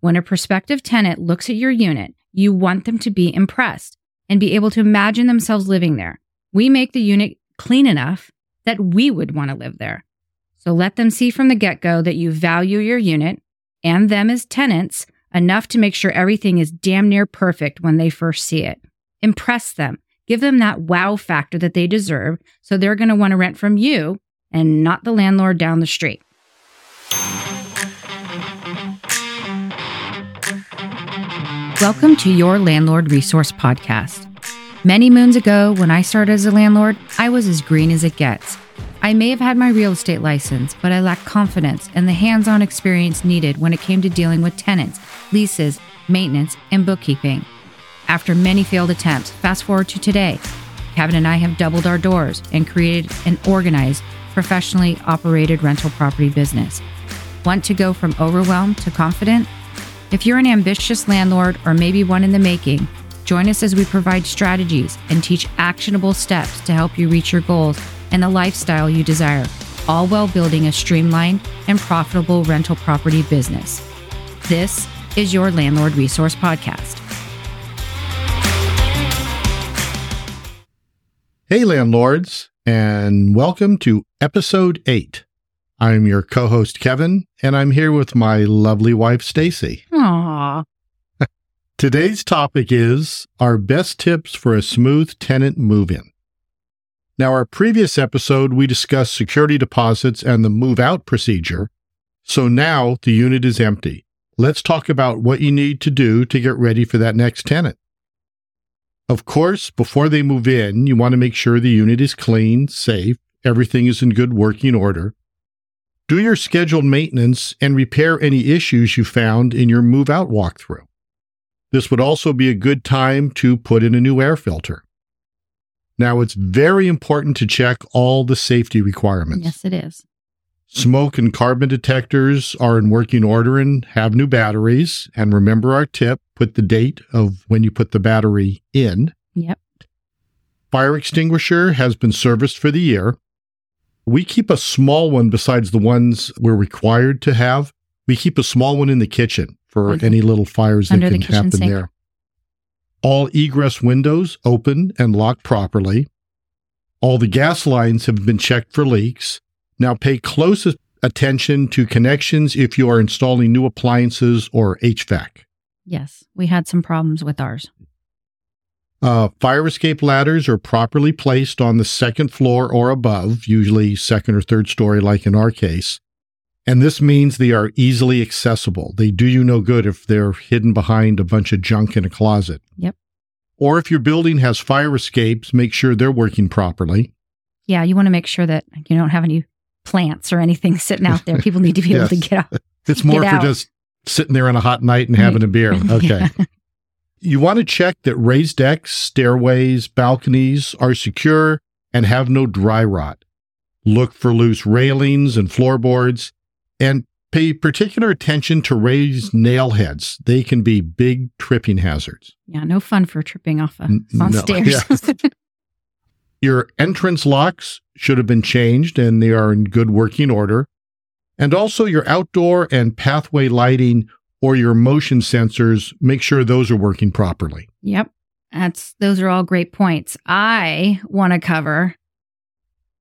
When a prospective tenant looks at your unit, you want them to be impressed and be able to imagine themselves living there. We make the unit clean enough that we would want to live there. So let them see from the get go that you value your unit and them as tenants enough to make sure everything is damn near perfect when they first see it. Impress them. Give them that wow factor that they deserve so they're going to want to rent from you and not the landlord down the street. Welcome to your Landlord Resource Podcast. Many moons ago, when I started as a landlord, I was as green as it gets. I may have had my real estate license, but I lacked confidence and the hands on experience needed when it came to dealing with tenants, leases, maintenance, and bookkeeping. After many failed attempts, fast forward to today, Kevin and I have doubled our doors and created an organized, professionally operated rental property business. Want to go from overwhelmed to confident? If you're an ambitious landlord or maybe one in the making, join us as we provide strategies and teach actionable steps to help you reach your goals and the lifestyle you desire, all while building a streamlined and profitable rental property business. This is your Landlord Resource Podcast. Hey, landlords, and welcome to episode eight. I'm your co host, Kevin, and I'm here with my lovely wife, Stacy. Aww. Today's topic is our best tips for a smooth tenant move in. Now, our previous episode, we discussed security deposits and the move out procedure. So now the unit is empty. Let's talk about what you need to do to get ready for that next tenant. Of course, before they move in, you want to make sure the unit is clean, safe, everything is in good working order. Do your scheduled maintenance and repair any issues you found in your move out walkthrough. This would also be a good time to put in a new air filter. Now, it's very important to check all the safety requirements. Yes, it is. Smoke and carbon detectors are in working order and have new batteries. And remember our tip put the date of when you put the battery in. Yep. Fire extinguisher has been serviced for the year. We keep a small one besides the ones we're required to have. We keep a small one in the kitchen for Okay. any little fires that Under the can kitchen happen sink. there. All egress windows open and locked properly. All the gas lines have been checked for leaks. Now pay close attention to connections if you are installing new appliances or HVAC. Yes, we had some problems with ours. Uh, fire escape ladders are properly placed on the second floor or above, usually second or third story, like in our case. And this means they are easily accessible. They do you no good if they're hidden behind a bunch of junk in a closet. Yep. Or if your building has fire escapes, make sure they're working properly. Yeah, you want to make sure that you don't have any plants or anything sitting out there. People need to be able to get out. It's more for out. just sitting there on a hot night and having a beer. Okay. Yeah. You want to check that raised decks, stairways, balconies are secure and have no dry rot. Look for loose railings and floorboards and pay particular attention to raised nail heads. They can be big tripping hazards. Yeah, no fun for tripping off a, N- on no, stairs. Your entrance locks should have been changed and they are in good working order. And also your outdoor and pathway lighting or your motion sensors, make sure those are working properly. Yep. That's those are all great points. I want to cover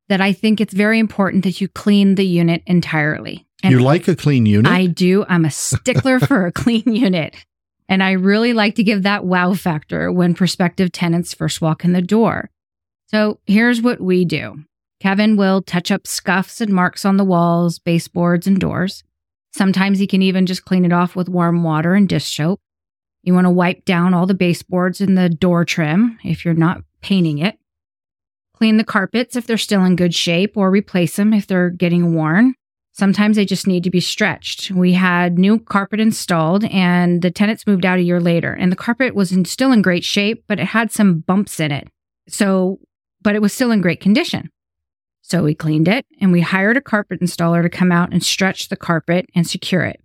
that I think it's very important that you clean the unit entirely. And you like a clean unit? I do. I'm a stickler for a clean unit. And I really like to give that wow factor when prospective tenants first walk in the door. So here's what we do. Kevin will touch up scuffs and marks on the walls, baseboards, and doors. Sometimes you can even just clean it off with warm water and dish soap. You want to wipe down all the baseboards and the door trim if you're not painting it. Clean the carpets if they're still in good shape or replace them if they're getting worn. Sometimes they just need to be stretched. We had new carpet installed and the tenants moved out a year later and the carpet was in, still in great shape, but it had some bumps in it. So, but it was still in great condition. So we cleaned it and we hired a carpet installer to come out and stretch the carpet and secure it.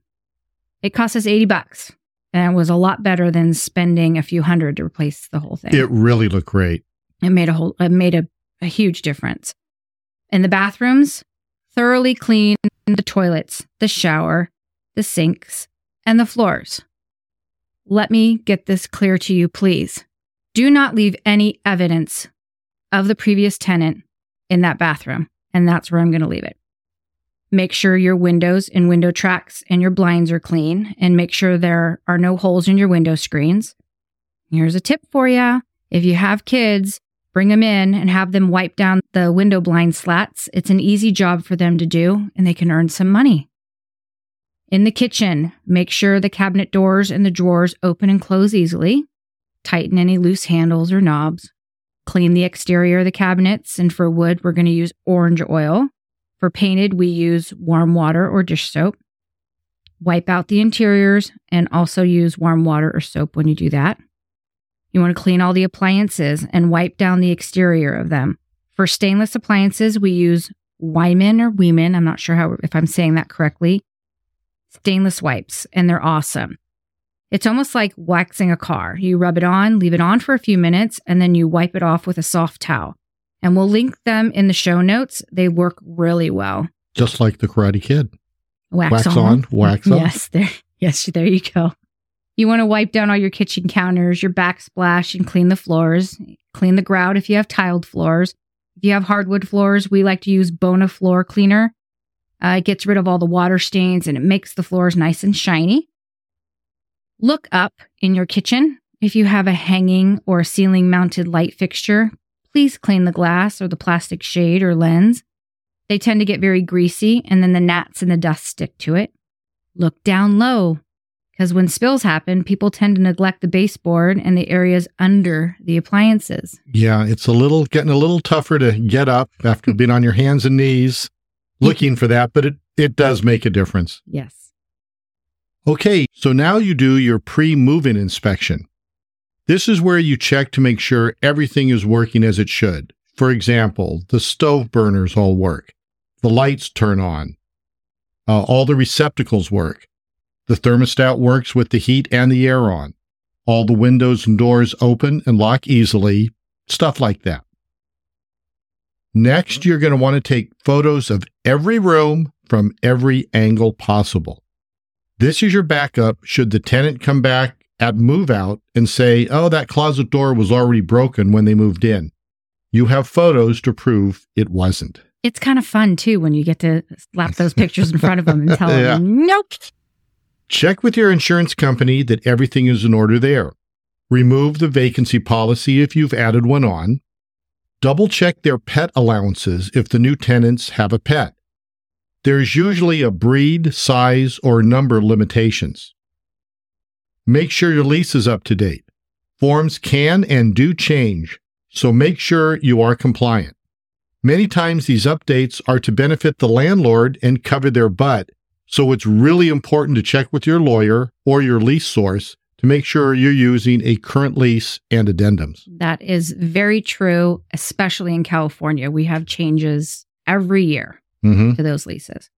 It cost us 80 bucks and it was a lot better than spending a few hundred to replace the whole thing. it really looked great. It made a whole it made a, a huge difference. In the bathrooms, thoroughly clean the toilets, the shower, the sinks, and the floors. Let me get this clear to you, please. Do not leave any evidence of the previous tenant in that bathroom, and that's where I'm going to leave it. Make sure your windows and window tracks and your blinds are clean, and make sure there are no holes in your window screens. Here's a tip for you if you have kids, bring them in and have them wipe down the window blind slats. It's an easy job for them to do, and they can earn some money. In the kitchen, make sure the cabinet doors and the drawers open and close easily. Tighten any loose handles or knobs. Clean the exterior of the cabinets, and for wood, we're going to use orange oil. For painted, we use warm water or dish soap. Wipe out the interiors and also use warm water or soap when you do that. You want to clean all the appliances and wipe down the exterior of them. For stainless appliances, we use Weiman or Weeman. I'm not sure how if I'm saying that correctly stainless wipes, and they're awesome. It's almost like waxing a car. You rub it on, leave it on for a few minutes, and then you wipe it off with a soft towel. And we'll link them in the show notes. They work really well. Just like the Karate Kid. Wax, Wax on. on, wax off. Yes, there. Yes, there you go. You want to wipe down all your kitchen counters, your backsplash, and clean the floors. Clean the grout if you have tiled floors. If you have hardwood floors, we like to use Bona Floor Cleaner. Uh, it gets rid of all the water stains and it makes the floors nice and shiny. Look up in your kitchen. If you have a hanging or ceiling mounted light fixture, please clean the glass or the plastic shade or lens. They tend to get very greasy and then the gnats and the dust stick to it. Look down low because when spills happen, people tend to neglect the baseboard and the areas under the appliances. Yeah, it's a little getting a little tougher to get up after being on your hands and knees looking for that, but it, it does make a difference. Yes. Okay, so now you do your pre move in inspection. This is where you check to make sure everything is working as it should. For example, the stove burners all work, the lights turn on, uh, all the receptacles work, the thermostat works with the heat and the air on, all the windows and doors open and lock easily, stuff like that. Next, you're going to want to take photos of every room from every angle possible. This is your backup should the tenant come back at move out and say, oh, that closet door was already broken when they moved in. You have photos to prove it wasn't. It's kind of fun too when you get to slap those pictures in front of them and tell Yeah. them, nope. Check with your insurance company that everything is in order there. Remove the vacancy policy if you've added one on. Double check their pet allowances if the new tenants have a pet. There's usually a breed, size, or number limitations. Make sure your lease is up to date. Forms can and do change, so make sure you are compliant. Many times these updates are to benefit the landlord and cover their butt, so it's really important to check with your lawyer or your lease source to make sure you're using a current lease and addendums. That is very true, especially in California. We have changes every year Mm-hmm. to those leases.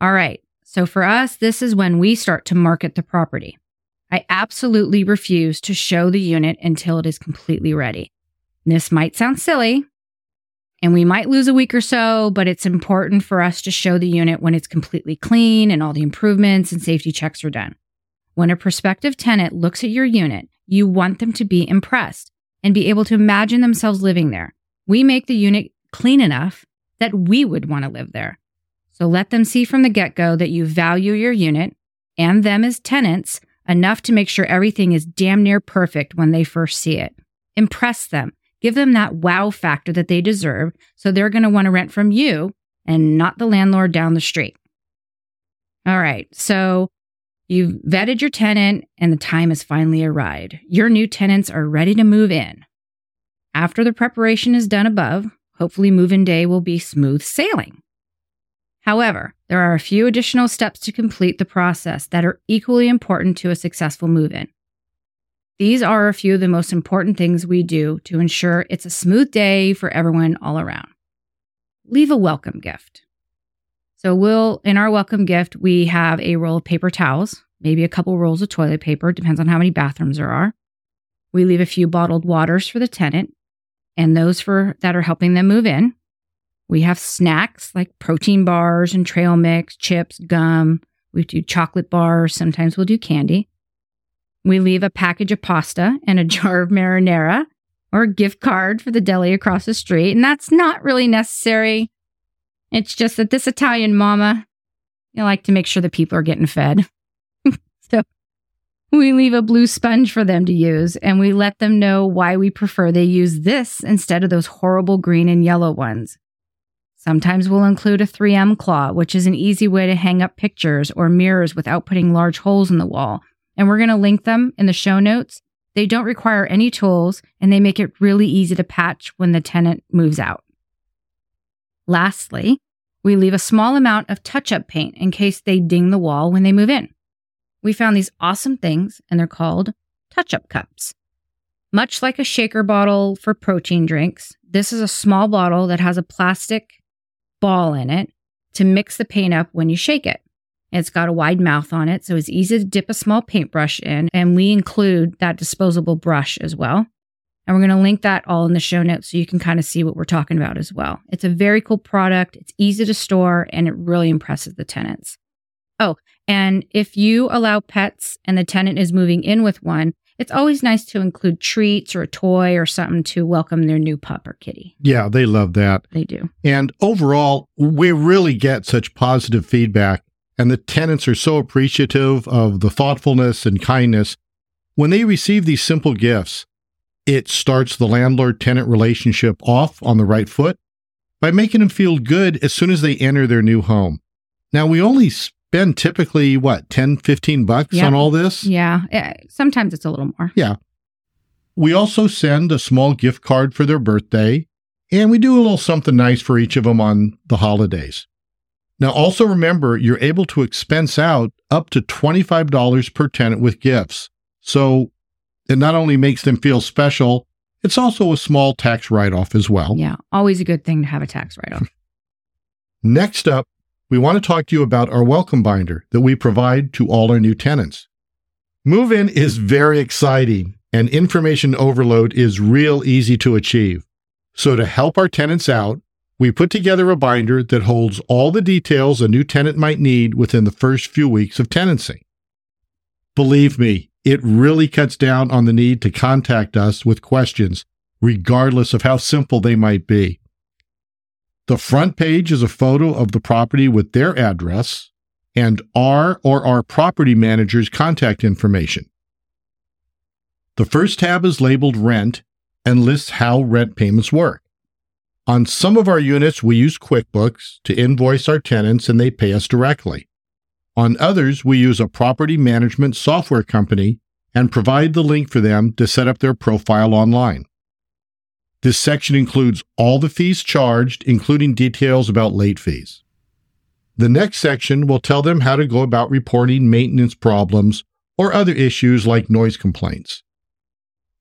All right. So for us, this is when we start to market the property. I absolutely refuse to show the unit until it is completely ready. This might sound silly and we might lose a week or so, but it's important for us to show the unit when it's completely clean and all the improvements and safety checks are done. When a prospective tenant looks at your unit, you want them to be impressed and be able to imagine themselves living there. We make the unit clean enough that we would want to live there. So let them see from the get go that you value your unit and them as tenants enough to make sure everything is damn near perfect when they first see it. Impress them. Give them that wow factor that they deserve so they're going to want to rent from you and not the landlord down the street. All right. So you've vetted your tenant and the time has finally arrived. Your new tenants are ready to move in. After the preparation is done above, hopefully move in day will be smooth sailing. However, there are a few additional steps to complete the process that are equally important to a successful move in. These are a few of the most important things we do to ensure it's a smooth day for everyone all around. Leave a welcome gift. So, we'll, in our welcome gift, we have a roll of paper towels, maybe a couple rolls of toilet paper, depends on how many bathrooms there are. We leave a few bottled waters for the tenant and those for that are helping them move in. We have snacks like protein bars and trail mix, chips, gum, We do chocolate bars. Sometimes we'll do candy. We leave a package of pasta and a jar of marinara or a gift card for the deli across the street. And that's not really necessary. It's just that this Italian mama, I like to make sure the people are getting fed. we leave a blue sponge for them to use and we let them know why we prefer they use this instead of those horrible green and yellow ones. Sometimes we'll include a 3M claw, which is an easy way to hang up pictures or mirrors without putting large holes in the wall. And we're going to link them in the show notes. They don't require any tools and they make it really easy to patch when the tenant moves out. Lastly, we leave a small amount of touch up paint in case they ding the wall when they move in. We found these awesome things and they're called touch up cups. Much like a shaker bottle for protein drinks, this is a small bottle that has a plastic ball in it to mix the paint up when you shake it. It's got a wide mouth on it, so it's easy to dip a small paintbrush in, and we include that disposable brush as well. And we're going to link that all in the show notes so you can kind of see what we're talking about as well. It's a very cool product, it's easy to store, and it really impresses the tenants. Oh, and if you allow pets and the tenant is moving in with one, it's always nice to include treats or a toy or something to welcome their new pup or kitty. Yeah, they love that. They do. And overall, we really get such positive feedback, and the tenants are so appreciative of the thoughtfulness and kindness. When they receive these simple gifts, it starts the landlord tenant relationship off on the right foot by making them feel good as soon as they enter their new home. Now, we only spend typically what 10 15 bucks Yep. on all this Yeah. Sometimes it's a little more. yeah we also send a small gift card for their birthday and we do a little something nice for each of them on the holidays now also remember you're able to expense out up to $25 per tenant with gifts so it not only makes them feel special it's also a small tax write-off as well Yeah. Always a good thing to have a tax write off. Next up, we want to talk to you about our welcome binder that we provide to all our new tenants. Move in is very exciting and information overload is real easy to achieve. So, to help our tenants out, we put together a binder that holds all the details a new tenant might need within the first few weeks of tenancy. Believe me, it really cuts down on the need to contact us with questions, regardless of how simple they might be. The front page is a photo of the property with their address and our or our property manager's contact information. The first tab is labeled Rent and lists how rent payments work. On some of our units, we use QuickBooks to invoice our tenants and they pay us directly. On others, we use a property management software company and provide the link for them to set up their profile online. This section includes all the fees charged, including details about late fees. The next section will tell them how to go about reporting maintenance problems or other issues like noise complaints.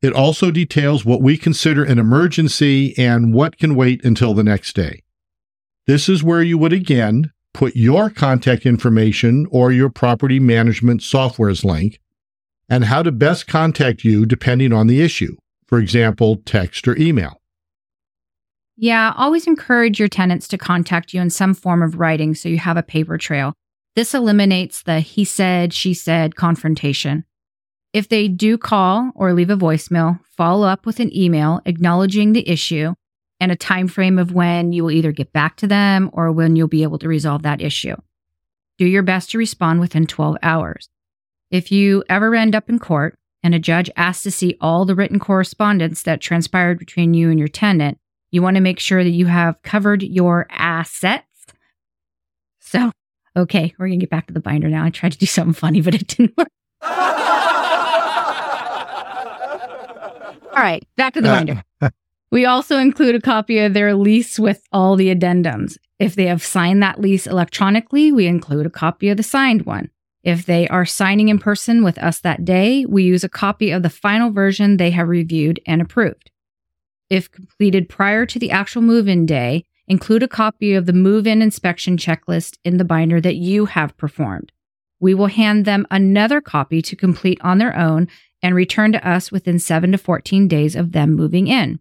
It also details what we consider an emergency and what can wait until the next day. This is where you would again put your contact information or your property management software's link and how to best contact you depending on the issue for example, text or email. Yeah, always encourage your tenants to contact you in some form of writing so you have a paper trail. This eliminates the he said, she said confrontation. If they do call or leave a voicemail, follow up with an email acknowledging the issue and a time frame of when you will either get back to them or when you'll be able to resolve that issue. Do your best to respond within 12 hours. If you ever end up in court and a judge asks to see all the written correspondence that transpired between you and your tenant, you want to make sure that you have covered your assets. So, okay, we're going to get back to the binder now. I tried to do something funny, but it didn't work. All right, back to the binder. We also include a copy of their lease with all the addendums. If they have signed that lease electronically, we include a copy of the signed one. If they are signing in person with us that day, we use a copy of the final version they have reviewed and approved. If completed prior to the actual move in day, include a copy of the move in inspection checklist in the binder that you have performed. We will hand them another copy to complete on their own and return to us within 7 to 14 days of them moving in.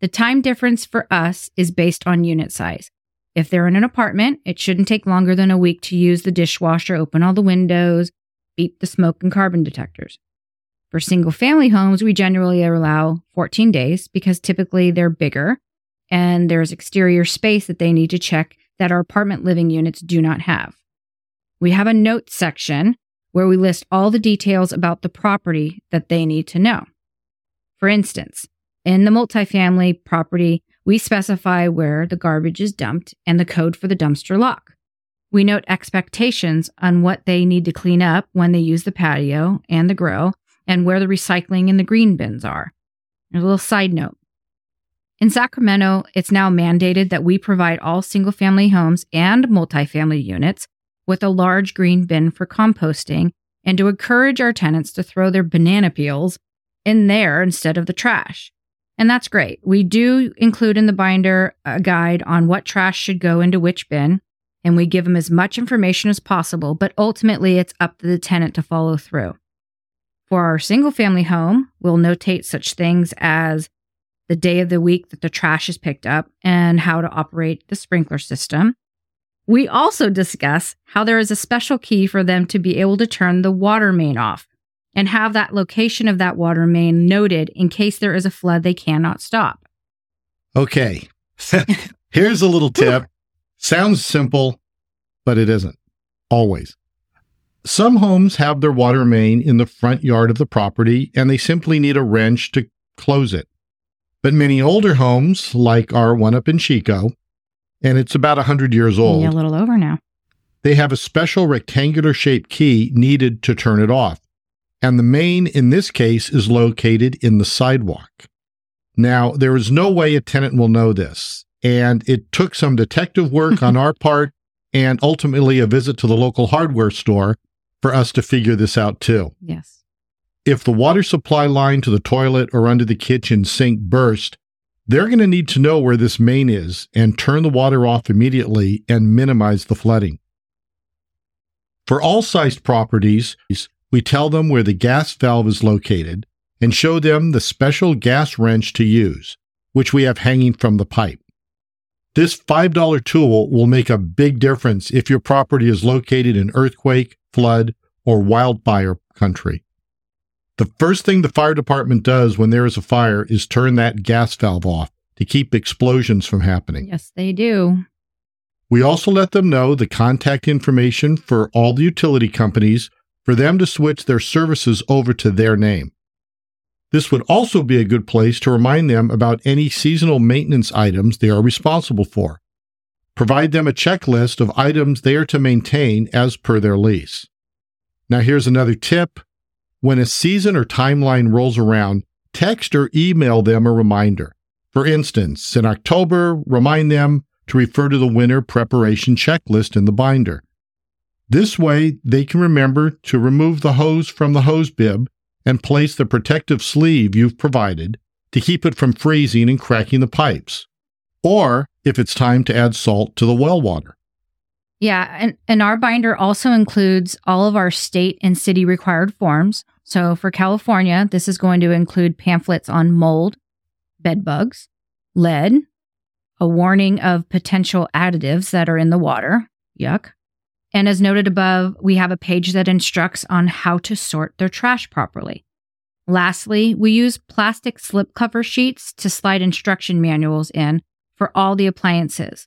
The time difference for us is based on unit size. If they're in an apartment, it shouldn't take longer than a week to use the dishwasher, open all the windows, beat the smoke and carbon detectors. For single family homes, we generally allow 14 days because typically they're bigger and there's exterior space that they need to check that our apartment living units do not have. We have a notes section where we list all the details about the property that they need to know. For instance, in the multifamily property, we specify where the garbage is dumped and the code for the dumpster lock. We note expectations on what they need to clean up when they use the patio and the grill and where the recycling and the green bins are. A little side note. In Sacramento, it's now mandated that we provide all single family homes and multifamily units with a large green bin for composting and to encourage our tenants to throw their banana peels in there instead of the trash. And that's great. We do include in the binder a guide on what trash should go into which bin, and we give them as much information as possible, but ultimately it's up to the tenant to follow through. For our single family home, we'll notate such things as the day of the week that the trash is picked up and how to operate the sprinkler system. We also discuss how there is a special key for them to be able to turn the water main off and have that location of that water main noted in case there is a flood they cannot stop. Okay. Here's a little tip. Sounds simple, but it isn't always. Some homes have their water main in the front yard of the property and they simply need a wrench to close it. But many older homes, like our one up in Chico, and it's about 100 years old. Yeah, a little over now. They have a special rectangular shaped key needed to turn it off. And the main in this case is located in the sidewalk. Now, there is no way a tenant will know this. And it took some detective work on our part and ultimately a visit to the local hardware store for us to figure this out too. Yes. If the water supply line to the toilet or under the kitchen sink burst, they're going to need to know where this main is and turn the water off immediately and minimize the flooding. For all sized properties, we tell them where the gas valve is located and show them the special gas wrench to use, which we have hanging from the pipe. This $5 tool will make a big difference if your property is located in earthquake, flood, or wildfire country. The first thing the fire department does when there is a fire is turn that gas valve off to keep explosions from happening. Yes, they do. We also let them know the contact information for all the utility companies for them to switch their services over to their name. This would also be a good place to remind them about any seasonal maintenance items they are responsible for. Provide them a checklist of items they are to maintain as per their lease. Now, here's another tip when a season or timeline rolls around, text or email them a reminder. For instance, in October, remind them to refer to the winter preparation checklist in the binder. This way, they can remember to remove the hose from the hose bib and place the protective sleeve you've provided to keep it from freezing and cracking the pipes. Or if it's time to add salt to the well water. Yeah, and, and our binder also includes all of our state and city required forms. So for California, this is going to include pamphlets on mold, bed bugs, lead, a warning of potential additives that are in the water. Yuck. And as noted above, we have a page that instructs on how to sort their trash properly. Lastly, we use plastic slipcover sheets to slide instruction manuals in for all the appliances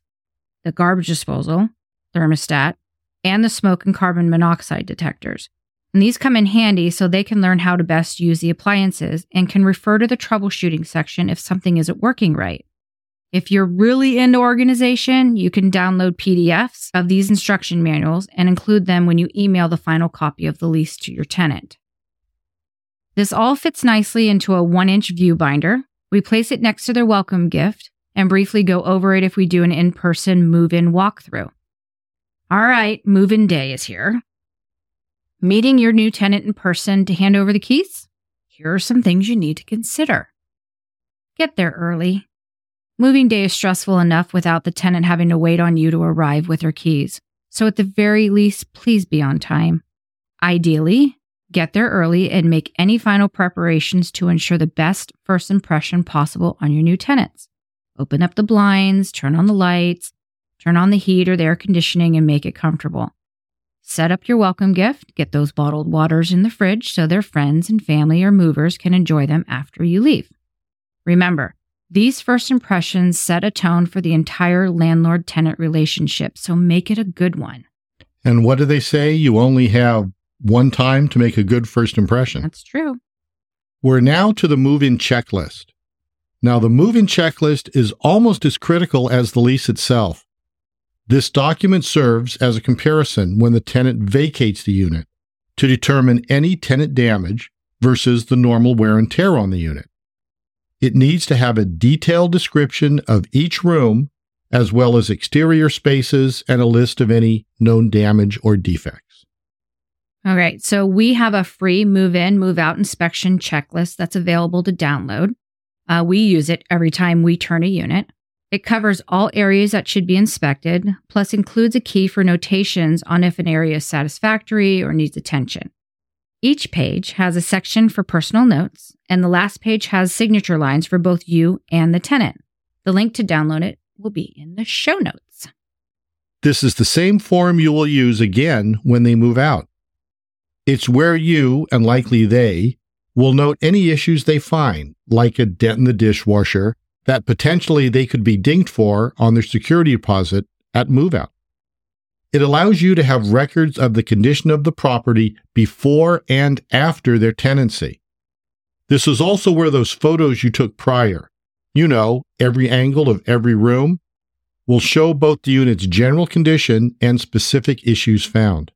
the garbage disposal, thermostat, and the smoke and carbon monoxide detectors. And these come in handy so they can learn how to best use the appliances and can refer to the troubleshooting section if something isn't working right. If you're really into organization, you can download PDFs of these instruction manuals and include them when you email the final copy of the lease to your tenant. This all fits nicely into a one inch view binder. We place it next to their welcome gift and briefly go over it if we do an in person move in walkthrough. All right, move in day is here. Meeting your new tenant in person to hand over the keys? Here are some things you need to consider. Get there early. Moving day is stressful enough without the tenant having to wait on you to arrive with her keys. So, at the very least, please be on time. Ideally, get there early and make any final preparations to ensure the best first impression possible on your new tenants. Open up the blinds, turn on the lights, Turn on the heat or the air conditioning and make it comfortable. Set up your welcome gift. Get those bottled waters in the fridge so their friends and family or movers can enjoy them after you leave. Remember, these first impressions set a tone for the entire landlord tenant relationship, so make it a good one. And what do they say? You only have one time to make a good first impression. That's true. We're now to the move in checklist. Now, the move in checklist is almost as critical as the lease itself. This document serves as a comparison when the tenant vacates the unit to determine any tenant damage versus the normal wear and tear on the unit. It needs to have a detailed description of each room, as well as exterior spaces and a list of any known damage or defects. All right. So we have a free move in, move out inspection checklist that's available to download. Uh, we use it every time we turn a unit. It covers all areas that should be inspected, plus includes a key for notations on if an area is satisfactory or needs attention. Each page has a section for personal notes, and the last page has signature lines for both you and the tenant. The link to download it will be in the show notes. This is the same form you will use again when they move out. It's where you, and likely they, will note any issues they find, like a dent in the dishwasher, that potentially they could be dinged for on their security deposit at move out. It allows you to have records of the condition of the property before and after their tenancy. This is also where those photos you took prior, you know, every angle of every room, will show both the unit's general condition and specific issues found.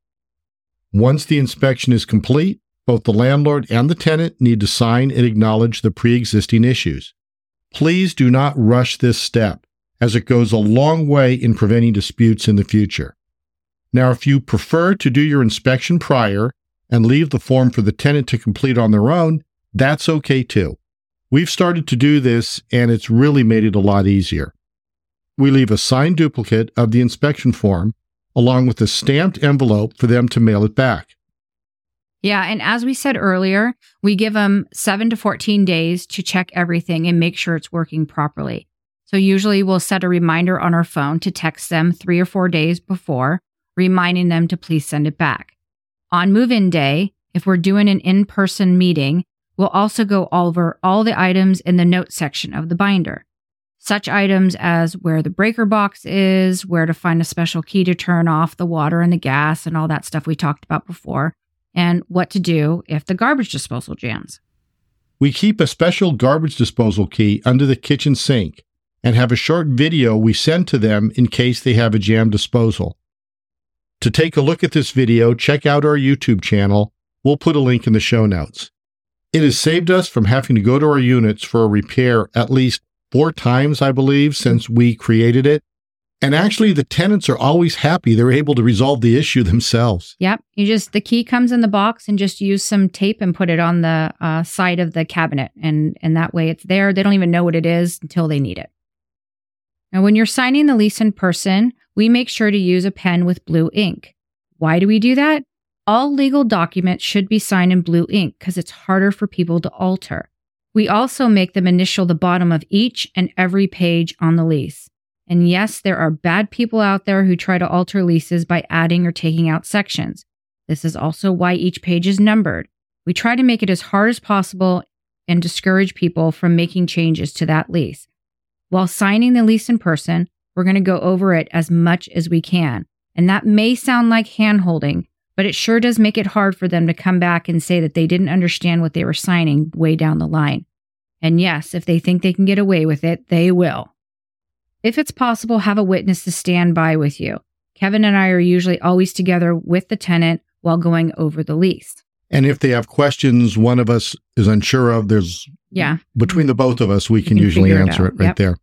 Once the inspection is complete, both the landlord and the tenant need to sign and acknowledge the pre existing issues. Please do not rush this step, as it goes a long way in preventing disputes in the future. Now, if you prefer to do your inspection prior and leave the form for the tenant to complete on their own, that's okay too. We've started to do this and it's really made it a lot easier. We leave a signed duplicate of the inspection form along with a stamped envelope for them to mail it back. Yeah. And as we said earlier, we give them seven to 14 days to check everything and make sure it's working properly. So usually we'll set a reminder on our phone to text them three or four days before reminding them to please send it back. On move in day, if we're doing an in person meeting, we'll also go over all the items in the notes section of the binder. Such items as where the breaker box is, where to find a special key to turn off the water and the gas, and all that stuff we talked about before, and what to do if the garbage disposal jams. We keep a special garbage disposal key under the kitchen sink and have a short video we send to them in case they have a jam disposal. To take a look at this video, check out our YouTube channel. We'll put a link in the show notes. It has saved us from having to go to our units for a repair at least four times, I believe, since we created it. And actually, the tenants are always happy they're able to resolve the issue themselves. Yep. You just, the key comes in the box and just use some tape and put it on the uh, side of the cabinet. And, and that way it's there. They don't even know what it is until they need it. Now, when you're signing the lease in person, we make sure to use a pen with blue ink. Why do we do that? All legal documents should be signed in blue ink because it's harder for people to alter. We also make them initial the bottom of each and every page on the lease. And yes, there are bad people out there who try to alter leases by adding or taking out sections. This is also why each page is numbered. We try to make it as hard as possible and discourage people from making changes to that lease. While signing the lease in person, we're going to go over it as much as we can. And that may sound like hand holding, but it sure does make it hard for them to come back and say that they didn't understand what they were signing way down the line. And yes, if they think they can get away with it, they will. If it's possible, have a witness to stand by with you. Kevin and I are usually always together with the tenant while going over the lease. And if they have questions one of us is unsure of, there's yeah. Between the both of us, we can, can usually answer it, it right yep. there.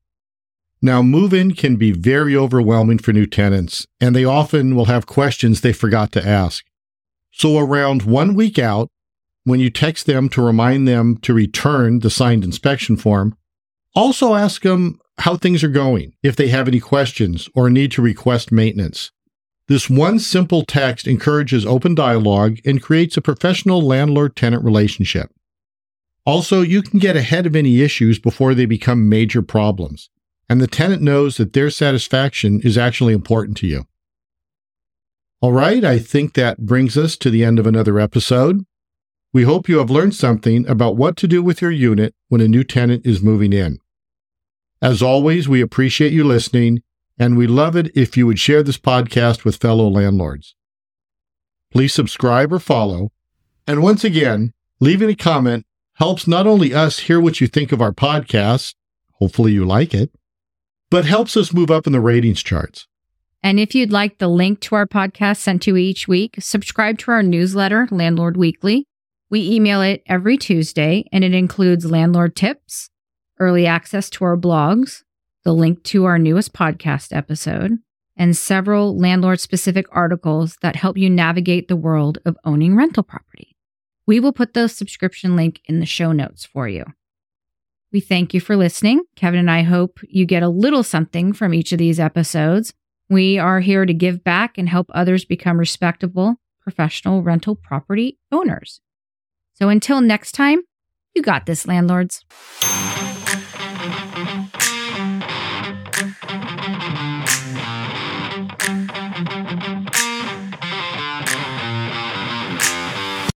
Now, move in can be very overwhelming for new tenants, and they often will have questions they forgot to ask. So, around one week out, when you text them to remind them to return the signed inspection form, also ask them how things are going, if they have any questions or need to request maintenance. This one simple text encourages open dialogue and creates a professional landlord tenant relationship. Also, you can get ahead of any issues before they become major problems and the tenant knows that their satisfaction is actually important to you. All right, I think that brings us to the end of another episode. We hope you have learned something about what to do with your unit when a new tenant is moving in. As always, we appreciate you listening, and we love it if you would share this podcast with fellow landlords. Please subscribe or follow. And once again, leaving a comment helps not only us hear what you think of our podcast, hopefully you like it, but helps us move up in the ratings charts. And if you'd like the link to our podcast sent to you each week, subscribe to our newsletter, Landlord Weekly. We email it every Tuesday, and it includes landlord tips, early access to our blogs, the link to our newest podcast episode, and several landlord specific articles that help you navigate the world of owning rental property. We will put the subscription link in the show notes for you. We thank you for listening. Kevin and I hope you get a little something from each of these episodes. We are here to give back and help others become respectable, professional rental property owners. So until next time, you got this, landlords.